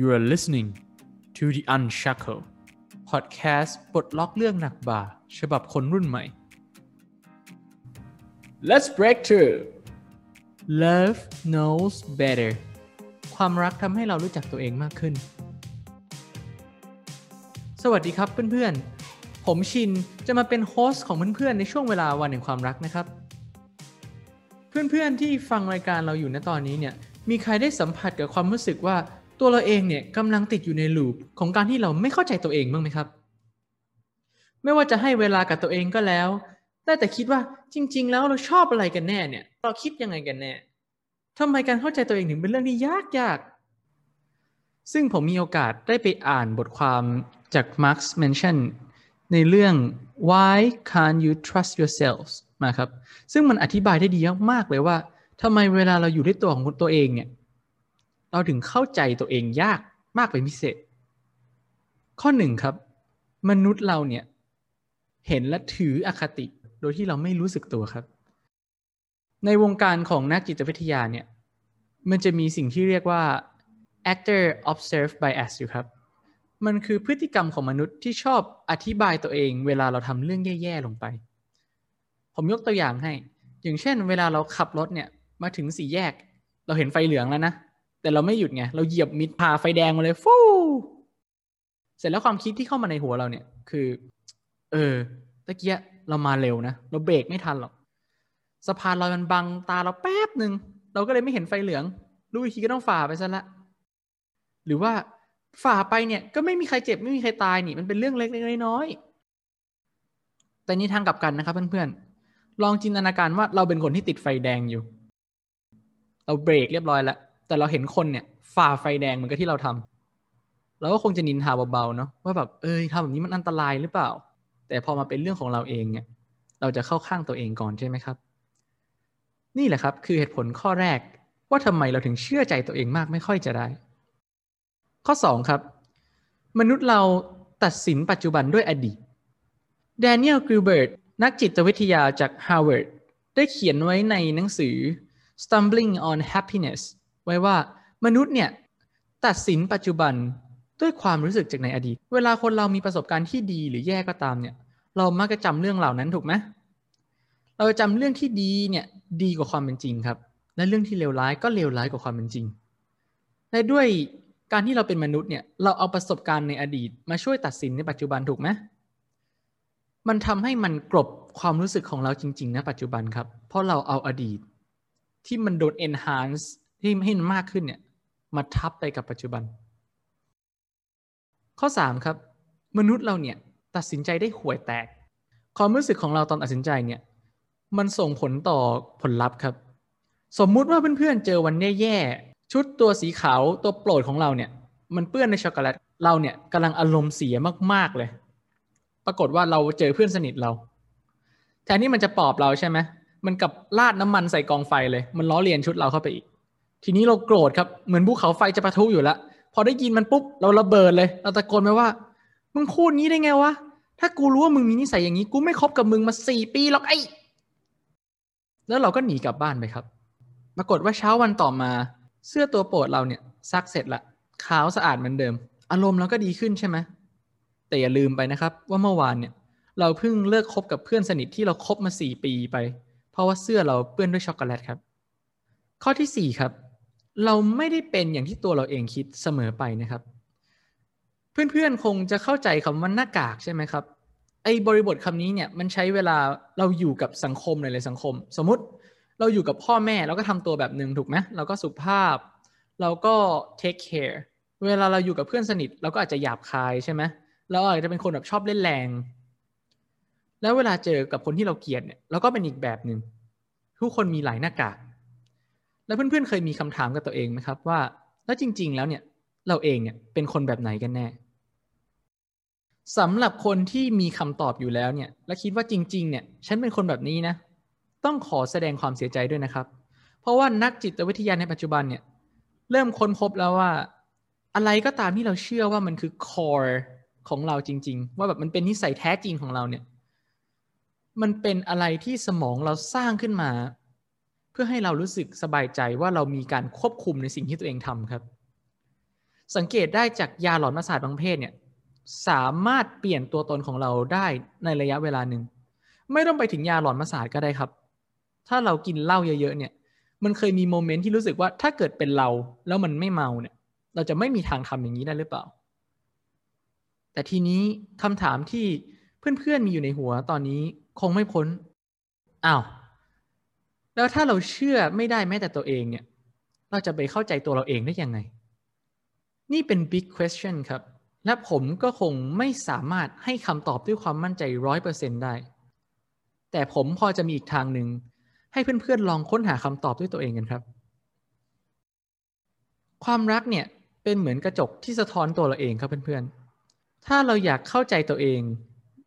You are listening to the Unshackle podcast ปลดล็อกเรื่องหนักบ่า ฉบับคนรุ่นใหม่ Let's break through Love knows better ความรักทำให้เรารู้จักตัวเองมากขึ้น สวัสดีครับเพื่อนๆ ผมชินจะมาเป็นโฮสต์ของเพื่อนๆ ในช่วงเวลาวันแห่งความรักนะครับ เพื่อนๆ ที่ฟังรายการเราอยู่ณตอนนี้เนี่ย มีใครได้สัมผัสกับความรู้สึกว่า ตัวเราเองเนี่ยกำลังติดอยู่ในลูปของการที่เราไม่เข้าใจตัวเองบ้างไหมครับ ไม่ว่าจะให้เวลากับตัวเองก็แล้ว ได้แต่คิดว่าจริง ๆ แล้วเราชอบอะไรกันแน่เนี่ย เราคิดยังไงกันแน่ทำไมการเข้าใจตัวเองถึงเป็นเรื่องที่ยากยาก ซึ่งผมมีโอกาสได้ไปอ่านบทความจาก Max Mention ในเรื่อง why can't you trust yourselves มาครับ ซึ่งมันอธิบายได้ดีมากๆเลยว่าทำไมเวลาเราอยู่ด้วยตัวของตัวเองเนี่ย เราถึงเข้าใจตัวเองยากมากเป็นพิเศษ ข้อหนึ่งครับ มนุษย์เราเนี่ย เห็นและถืออคติโดยที่เราไม่รู้สึกตัวครับ ในวงการของนักจิตวิทยาเนี่ย มันจะมีสิ่งที่เรียกว่า actor observe bias อยู่ครับ มันคือพฤติกรรมของมนุษย์ที่ชอบอธิบายตัวเอง เวลาเราทำเรื่องแย่ๆลงไป ผมยกตัวอย่างให้ อย่างเช่น เวลาเราขับรถเนี่ย มาถึงสี่แยก เราเห็นไฟเหลืองแล้วนะ แต่เราไม่หยุดไง เราเหยียบมิดพาไฟแดงมาเลยฟูเสร็จแล้วความคิดที่เข้ามาในหัวเราเนี่ย คือ เออตะเกียเรามาเร็วนะ เราเบรกไม่ทันหรอกสะพานลอยมันบังตาเราแป๊บหนึ่งเราก็เลยไม่เห็นไฟเหลืองรู้อีกทีก็ต้องฝ่าไปซะละ หรือว่าฝ่าไปเนี่ย ก็ไม่มีใครเจ็บไม่มีใครตายนี่มันเป็นเรื่องเล็กๆน้อยๆแต่นี่ทางกลับกันนะครับเพื่อนๆลองจินตนาการว่าเราเป็นคนที่ติดไฟแดงอยู่ เราเบรกเรียบร้อยแล้ว แต่เราเห็นคนเนี่ย ฝ่าไฟแดงเหมือนกับที่เราทำเราก็คงจะนินทาเบาๆเนาะว่าแบบเออทำแบบนี้มันอันตรายหรือเปล่า แต่พอมาเป็นเรื่องของเราเองเนี่ย เราจะเข้าข้างตัวเองก่อนใช่ไหมครับ นี่แหละครับคือเหตุผลข้อแรกว่าทำไมเราถึงเชื่อใจตัวเองมากไม่ค่อยจะได้ ข้อ 2 ครับ มนุษย์เราตัดสินปัจจุบันด้วยอดีตแดเนียลกริเบิร์ตนักจิตวิทยาจาก Harvard ได้เขียนไว้ในหนังสือ Stumbling on Happiness ไว้ว่ามนุษย์เนี่ยตัดสินปัจจุบันด้วยความรู้สึกจากในอดีต เวลาคนเรามีประสบการณ์ที่ดีหรือแย่ก็ตามเนี่ย เรามักจะจำเรื่องเหล่านั้นถูกไหมเราจำเรื่องที่ดีเนี่ยดีกว่าความเป็นจริงครับ และเรื่องที่เลวร้ายก็เลวร้ายกว่าความเป็นจริงและด้วยการที่เราเป็นมนุษย์เนี่ยเราเอาประสบการณ์ในอดีต มาช่วยตัดสินในปัจจุบันถูกไหมมันทำให้มันกลบความรู้สึกของเราจริงๆนะปัจจุบันครับ เพราะเราเอาอดีต ที่มันโดน enhance ที่ให้มันมากขึ้นเนี่ยมาทับไปกับปัจจุบัน ข้อ 3 ครับ มนุษย์เราเนี่ยตัดสินใจได้ห่วยแตก ความรู้สึกของเราตอนตัดสินใจเนี่ยมันส่งผลต่อผลลัพธ์ครับ สมมุติว่าเพื่อนๆเจอวันแย่ๆชุดตัวสีขาวตัวโปรดของเราเนี่ยมันเปื้อนในช็อกโกแลตเราเนี่ยกำลังอารมณ์เสียมากๆเลย ปรากฏว่าเราเจอเพื่อนสนิทเรา แทนที่มันจะปลอบเราใช่ไหมมันกับลาดน้ำมันใส่กองไฟเลย มันล้อเลียนชุดเราเข้าไปอีก ทีนี้เราโกรธครับเหมือนภูเขาไฟจะปะทุอยู่แล้วพอได้ยินมันปุ๊บเราระเบิดเลยเราตะโกนไปว่ามึงพูดงี้ได้ไงวะถ้ากูรู้ว่ามึงมีนิสัยอย่างนี้กูไม่คบกับมึงมาสี่ปีหรอกไอ้แล้วเราก็หนีกลับบ้านไปครับ ปรากฏว่าเช้าวันต่อมาเสื้อตัวโปรดเราเนี่ยซักเสร็จละขาวสะอาดเหมือนเดิม อารมณ์เราก็ดีขึ้นใช่ไหมแต่อย่าลืมไปนะครับ ว่าเมื่อวานเนี่ย เราเพิ่งเลิกคบกับเพื่อนสนิทที่เราคบมาสี่ปีไป เพราะว่าเสื้อเราเปื้อนด้วยช็อกโกแลตครับ ข้อที่สี่ครับ เราไม่ได้เป็นอย่างที่ตัวเราเองคิดเสมอไปนะครับ เพื่อนๆคงจะเข้าใจคำว่าหน้ากากใช่ไหมครับไอ้บริบทคำนี้เนี่ยมันใช้เวลาเราอยู่กับสังคมหลายๆสังคม สมมุติเราอยู่กับพ่อแม่เราก็ทำตัวแบบหนึ่งถูกไหมเราก็สุภาพ เราก็ take care เวลาเราอยู่กับเพื่อนสนิท เราก็อาจจะหยาบคายใช่ไหมเราอาจจะเป็นคนแบบชอบเล่นแรง แล้วเวลาเจอกับคนที่เราเกลียดเนี่ยเราก็เป็นอีกแบบหนึ่งทุกคนมีหลายหน้ากาก แล้วเพื่อนๆเคยมีคำถามกับตัวเองไหมครับว่า แล้วจริง ๆ แล้วเนี่ยเราเองเนี่ยเป็นคนแบบไหนกันแน่สำหรับคนที่มีคำตอบอยู่แล้วเนี่ย และคิดว่าจริง ๆ เนี่ย ฉันเป็นคนแบบนี้นะ ต้องขอแสดงความเสียใจด้วยนะครับ เพราะว่านักจิตวิทยาในปัจจุบันเนี่ย เริ่มค้นพบแล้วว่า อะไรก็ตามที่เราเชื่อว่ามันคือ core ของเราจริง ๆ ว่าแบบมันเป็นนิสัยแท้จริงของเราเนี่ย มันเป็นอะไรที่สมองเราสร้างขึ้นมา พื่อให้เรารู้สึกสบายใจว่าเรามีการควบคุมในสิ่งที่ตัวเองทำครับ สังเกตได้จากยาหลอนประสาทบางเพศเนี่ยสามารถเปลี่ยนตัวตนของเราได้ในระยะเวลาหนึ่ง ไม่ต้องไปถึงยาหลอนประสาทก็ได้ครับ ถ้าเรากินเหล้าเยอะๆเนี่ย มันเคยมีโมเมนต์ที่รู้สึกว่าถ้าเกิดเป็นเราแล้วมันไม่เมาเนี่ย เราจะไม่มีทางทำอย่างนี้ได้หรือเปล่า แต่ทีนี้คำถามที่เพื่อนๆมีอยู่ในหัวตอนนี้คงไม่พ้นอ้าว แล้วถ้าเราเชื่อไม่ได้แม้แต่ตัวเองเนี่ย เราจะไปเข้าใจตัวเราเองได้ยังไง นี่เป็น big question ครับ และผมก็คงไม่สามารถให้คำตอบด้วยความมั่นใจร้อยเปอร์เซ็นได้ แต่ผมพอจะมีอีกทางหนึ่ง ให้เพื่อนๆลองค้นหาคำตอบด้วยตัวเองกันครับ ความรักเนี่ยเป็นเหมือนกระจกที่สะท้อนตัวเราเองครับเพื่อนๆ ถ้าเราอยากเข้าใจตัวเอง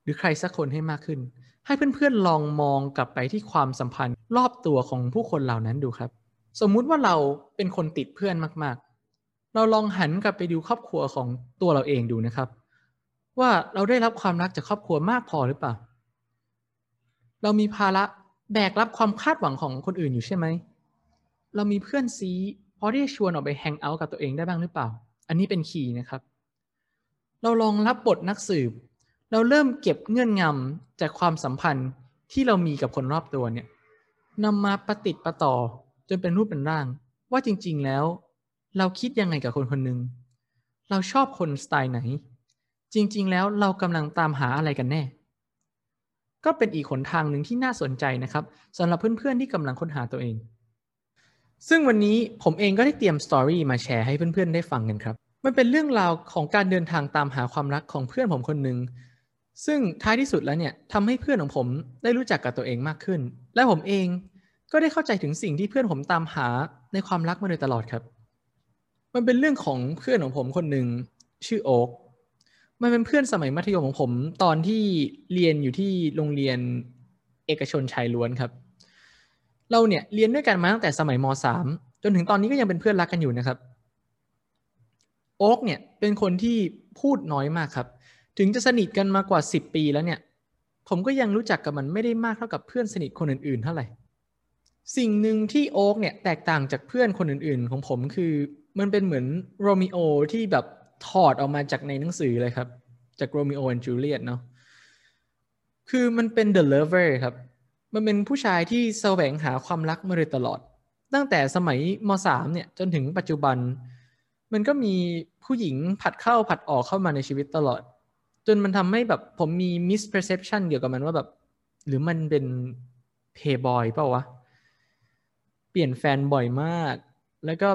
หรือใครสักคนให้มากขึ้น ให้เพื่อนๆลองมองกลับไปที่ความสัมพันธ์รอบตัวของผู้คนเหล่านั้นดูครับ สมมุติว่าเราเป็นคนติดเพื่อนมากๆ เราลองหันกลับไปดูครอบครัวของตัวเราเองดูนะครับ ว่าเราได้รับความรักจากครอบครัวมากพอหรือเปล่า เรามีภาระแบกรับความคาดหวังของคนอื่นอยู่ใช่ไหม เรามีเพื่อนซีพอที่จะชวนออกไปแฮงเอาท์กับตัวเองได้บ้างหรือเปล่า อันนี้เป็นคีย์นะครับ เราลองรับบทนักสืบ เราเริ่มเก็บเงื่อนงำจากความสัมพันธ์ที่เรามีกับคนรอบตัวเนี่ยนำมาประติดประต่อจนเป็นรูปเป็นร่าง ว่าจริง ๆแล้ว เราคิดยังไงกับคนคนหนึ่งเราชอบคนสไตล์ไหน จริง ๆ แล้วเรากำลังตามหาอะไรกันแน่ ก็เป็นอีกหนทางหนึ่งที่น่าสนใจนะครับสำหรับเพื่อนๆที่กำลังค้นหาตัวเอง ซึ่งวันนี้ผมเองก็ได้เตรียมสตอรี่มาแชร์ให้เพื่อนๆได้ฟังกันครับมันเป็นเรื่องราวของการเดินทางตามหาความรักของเพื่อนผมคนหนึ่ง ซึ่งท้ายที่สุดแล้วเนี่ยทำให้เพื่อนของผมได้รู้จักกับตัวเองมากขึ้น และผมเองก็ได้เข้าใจถึงสิ่งที่เพื่อนผมตามหาในความรักมาโดยตลอดครับ มันเป็นเรื่องของเพื่อนของผมคนหนึ่งชื่อโอ๊กมันเป็นเพื่อนสมัยมัธยมของผม ตอนที่เรียนอยู่ที่โรงเรียนเอกชนชายล้วนครับ เราเนี่ยเรียนด้วยกันมาตั้งแต่สมัยม .3 จนถึงตอนนี้ก็ยังเป็นเพื่อนรักกันอยู่นะครับ โอ๊กเนี่ยเป็นคนที่พูดน้อยมากครับ ถึงจะสนิทกันมากว่า 10 ปีแล้วเนี่ย ผมก็ยังรู้จักกับมันไม่ได้มากเท่ากับเพื่อนสนิทคนอื่นๆ เท่าไหร่ สิ่งหนึ่งที่โอ๊กเนี่ยแตกต่างจากเพื่อนคนอื่นๆ ของผมคือ มันเป็นเหมือนโรมิโอที่แบบถอดออกมาจากในหนังสือเลยครับ จากโรมิโอและจูเลียตเนาะคือมันเป็น the lover ครับ มันเป็นผู้ชายที่แสวงหาความรักมาโดยตลอด ตั้งแต่สมัยม .3 เนี่ยจนถึงปัจจุบัน มันก็มีผู้หญิงผัดเข้าผัดออกเข้ามาในชีวิตตลอด จนมันทำให้แบบผมมี misperception เกี่ยวกับมันว่าแบบ หรือมันเป็น playboy เปล่าวะ เปลี่ยนแฟนบ่อยมาก แล้วก็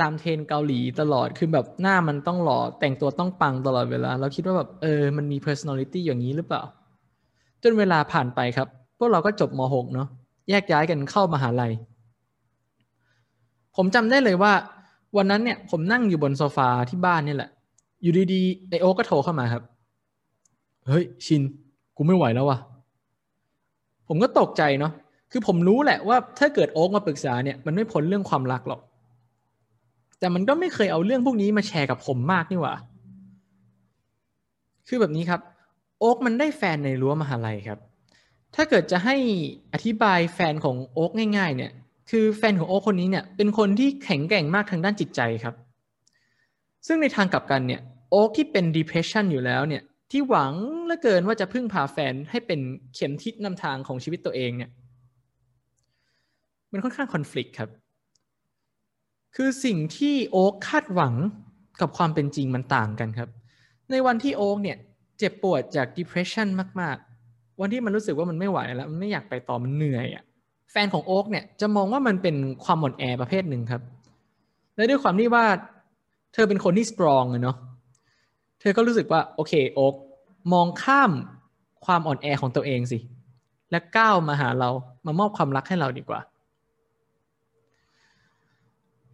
ตามเทรนเกาหลีตลอด คือแบบหน้ามันต้องหล่อ แต่งตัวต้องปังตลอดเวลา เราคิดว่าแบบเออ มันมี personality อย่างนี้หรือเปล่า จนเวลาผ่านไปครับ พวกเราก็จบม .6 เนาะ แยกย้ายกันเข้ามาหาลัย ผมจำได้เลยว่า วันนั้นเนี่ย ผมนั่งอยู่บนโซฟาที่บ้านนี่แหละ อยู่ดีๆไอโอก็โทรเข้ามาครับ เฮ้ย ชิน กูไม่ไหวแล้ววะผมก็ตกใจเนาะ คือผมรู้แหละว่า ถ้าเกิดโอ๊กมาปรึกษาเนี่ยมันไม่พ้นเรื่องความรักหรอก แต่มันก็ไม่เคยเอาเรื่องพวกนี้มาแชร์กับผมมากนี่หว่า คือแบบนี้ครับ โอ๊กมันได้แฟนในรั้วมหาลัยครับ ถ้าเกิดจะให้อธิบายแฟนของโอ๊กง่าย ๆ เนี่ย คือแฟนของโอ๊กคนนี้เนี่ย เป็นคนที่แข็งแกร่งมากทางด้านจิตใจครับ ซึ่งในทางกลับกันเนี่ย อ๊กที่เป็น depression อยู่แล้วเนี่ย ที่หวังเหลือเกินว่าจะพึ่งพาแฟนให้เป็นเข็มทิศนำทางของชีวิตตัวเองเนี่ย มันค่อนข้างคอน FLICT ครับ คือสิ่งที่โอ๊กคาดหวังกับความเป็นจริงมันต่างกันครับ ในวันที่โอ๊กเนี่ย เจ็บปวดจาก depression มาก ๆ วันที่มันรู้สึกว่ามันไม่ไหวแล้ว มันไม่อยากไปต่อมันเหนื่อยอะ่ะแฟนของโอ๊กเนี่ยจะมองว่ามันเป็นความอ่อนแอประเภทหนึ่งครับ และด้วยความที่ว่าเธอเป็นคนที่ strong อะเนาะ ธอก็รู้สึกว่าโอเคโอ๊กมองข้ามความอ่อนแอของตัวเองสิ และก้าวมาหาเรามามอบความรักให้เราดีกว่า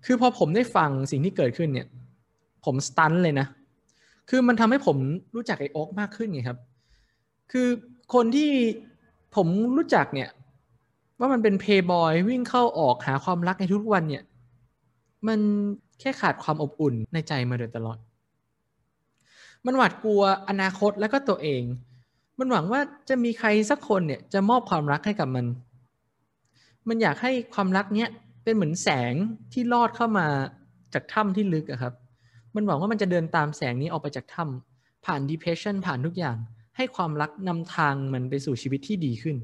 คือพอผมได้ฟังสิ่งที่เกิดขึ้นเนี่ย ผมสตันเลยนะ คือมันทำให้ผมรู้จักไอโอ๊กมากขึ้นไงครับ คือคนที่ผมรู้จักเนี่ย ว่ามันเป็นเพย์บอยวิ่งเข้าออกหาความรักในทุกวันเนี่ย มันแค่ขาดความอบอุ่นในใจมาโดยตลอด มันหวาดกลัวอนาคตแล้วก็ตัวเอง มันหวังว่าจะมีใครสักคนเนี่ยจะมอบความรักให้กับมัน มันอยากให้ความรักเนี้ยเป็นเหมือนแสงที่ลอดเข้ามาจากถ้ำที่ลึกอะครับ มันหวังว่ามันจะเดินตามแสงนี้ออกไปจากถ้ำผ่าน depression ผ่านทุกอย่าง ให้ความรักนำทางมันไปสู่ชีวิตที่ดีขึ้น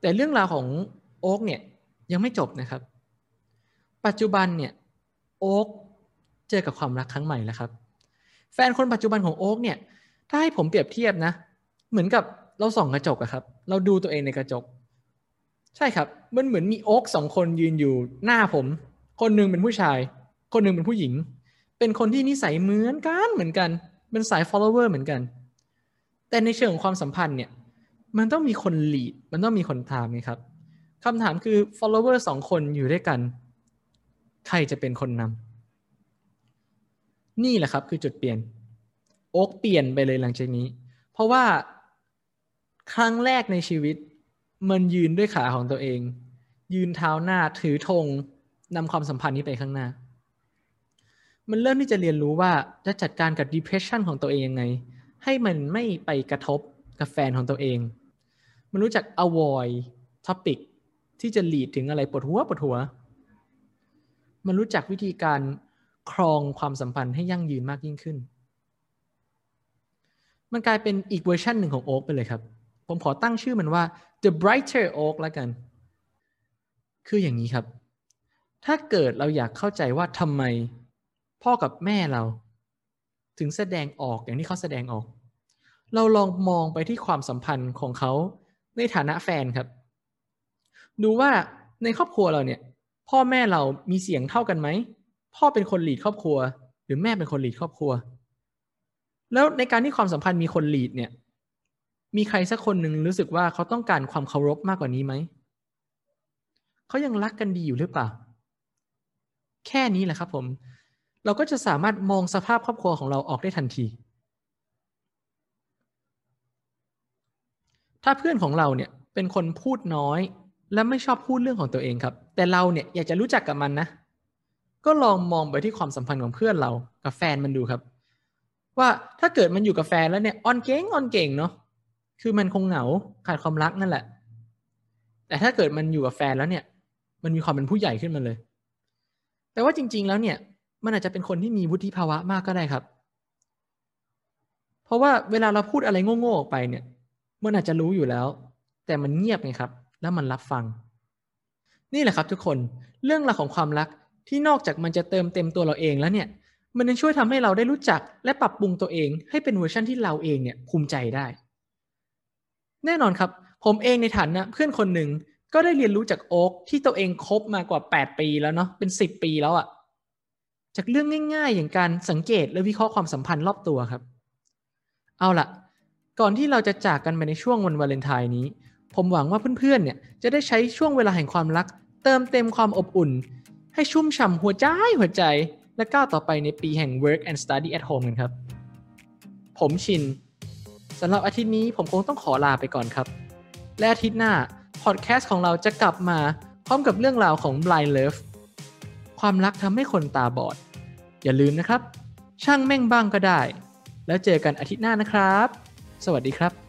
แต่เรื่องราวของโอ๊กเนี่ยยังไม่จบนะครับ ปัจจุบันเนี่ยโอ๊ก เจอกับความรักครั้งใหม่แล้วครับ แฟนคนปัจจุบันของโอ๊กเนี่ย ถ้าให้ผมเปรียบเทียบนะ เหมือนกับเราส่องกระจกอะครับ เราดูตัวเองในกระจก ใช่ครับ มันเหมือนมีโอ๊กสองคนยืนอยู่หน้าผม คนหนึ่งเป็นผู้ชาย คนหนึ่งเป็นผู้หญิง เป็นคนที่นิสัยเหมือนกันเหมือนกัน เป็นสาย follower เหมือนกัน แต่ในเชิงของความสัมพันธ์เนี่ย มันต้องมีคน lead มันต้องมีคนตามไงครับคำถามคือ follower สองคนอยู่ด้วยกัน ใครจะเป็นคนนำ นี่แหละครับคือจุดเปลี่ยน โอ๊กเปลี่ยนไปเลยหลังจากนี้ เพราะว่าครั้งแรกในชีวิต มันยืนด้วยขาของตัวเอง ยืนเท้าหน้าถือธงนำความสัมพันธ์นี้ไปข้างหน้า มันเริ่มที่จะเรียนรู้ว่าจะจัดการกับ depression ของตัวเองยังไง ให้มันไม่ไปกระทบกับแฟนของตัวเอง มันรู้จัก avoid topic ที่จะ lead ถึงอะไรปวดหัวปวดหัว มันรู้จักวิธีการ ครองความสัมพันธ์ให้ยั่งยืนมากยิ่งขึ้น มันกลายเป็นอีกเวอร์ชันหนึ่งของโอ๊กไปเลยครับ ผมขอตั้งชื่อมันว่า the brighter oak แล้วกัน คืออย่างนี้ครับ ถ้าเกิดเราอยากเข้าใจว่าทำไมพ่อกับแม่เรา ถึงแสดงออกอย่างที่เขาแสดงออก เราลองมองไปที่ความสัมพันธ์ของเขาในฐานะแฟนครับ ดูว่าในครอบครัวเราเนี่ย พ่อแม่เรามีเสียงเท่ากันไหม พ่อเป็นคนหลีดครอบครัว หรือแม่เป็นคนหลีดครอบครัว แล้วในการที่ความสัมพันธ์มีคนหลีดเนี่ย มีใครสักคนหนึ่งรู้สึกว่าเขาต้องการความเคารพมากกว่านี้ไหมเขายังรักกันดีอยู่หรือเปล่า แค่นี้แหละครับผม เราก็จะสามารถมองสภาพครอบครัวของเราออกได้ทันที ถ้าเพื่อนของเราเนี่ยเป็นคนพูดน้อย และไม่ชอบพูดเรื่องของตัวเองครับ แต่เราเนี่ยอยากจะรู้จักกับมันนะ ก็ลองมองไปที่ความสัมพันธ์ของเพื่อนเรากับแฟนมันดูครับ ว่าถ้าเกิดมันอยู่กับแฟนแล้วเนี่ยออนเก่งออนเก่งเนาะคือมันคงเหงาขาดความรักนั่นแหละ แต่ถ้าเกิดมันอยู่กับแฟนแล้วเนี่ย มันมีความเป็นผู้ใหญ่ขึ้นมาเลย แต่ว่าจริง ๆ แล้วเนี่ย มันอาจจะเป็นคนที่มีวุฒิภาวะมากก็ได้ครับ เพราะว่าเวลาเราพูดอะไรโง่ๆออกไปเนี่ย มันอาจจะรู้อยู่แล้ว แต่มันเงียบไงครับ แล้วมันรับฟัง นี่แหละครับ ทุกคนเรื่องราวของความรัก ที่นอกจากมันจะเติมเต็มตัวเราเองแล้วเนี่ย มันยังช่วยทำให้เราได้รู้จักและปรับปรุงตัวเอง ให้เป็นเวอร์ชันที่เราเองเนี่ยภูมิใจได้ แน่นอนครับ ผมเองในฐานะเพื่อนคนหนึ่งก็ได้เรียนรู้จากโอ๊กที่ตัวเองคบมากว่า 8 ปีแล้วเนาะเป็น 10 ปีแล้วอะจากเรื่องง่าย ๆ อย่างการสังเกตและวิเคราะห์ความสัมพันธ์รอบตัวครับ เอาล่ะก่อนที่เราจะจากกันไปในช่วงวันวาเลนไทน์นี้ ผมหวังว่าเพื่อนๆเนี่ยจะได้ใช้ช่วงเวลาแห่งความรัก เติมเต็มความอบอุ่น ให้ชุ่มฉ่ำหัวใจหัวใจ และก้าวต่อไปในปีแห่ง work and study at home กันครับ ผมชินสำหรับอาทิตย์นี้ผมคงต้องขอลาไปก่อนครับ และอาทิตย์หน้า พอดแคสต์ของเราจะกลับมาพร้อมกับเรื่องราวของ blind love ความรักทำให้คนตาบอด อย่าลืมนะครับ ช่างแม่งบ้างก็ได้ แล้วเจอกันอาทิตย์หน้านะครับ สวัสดีครับ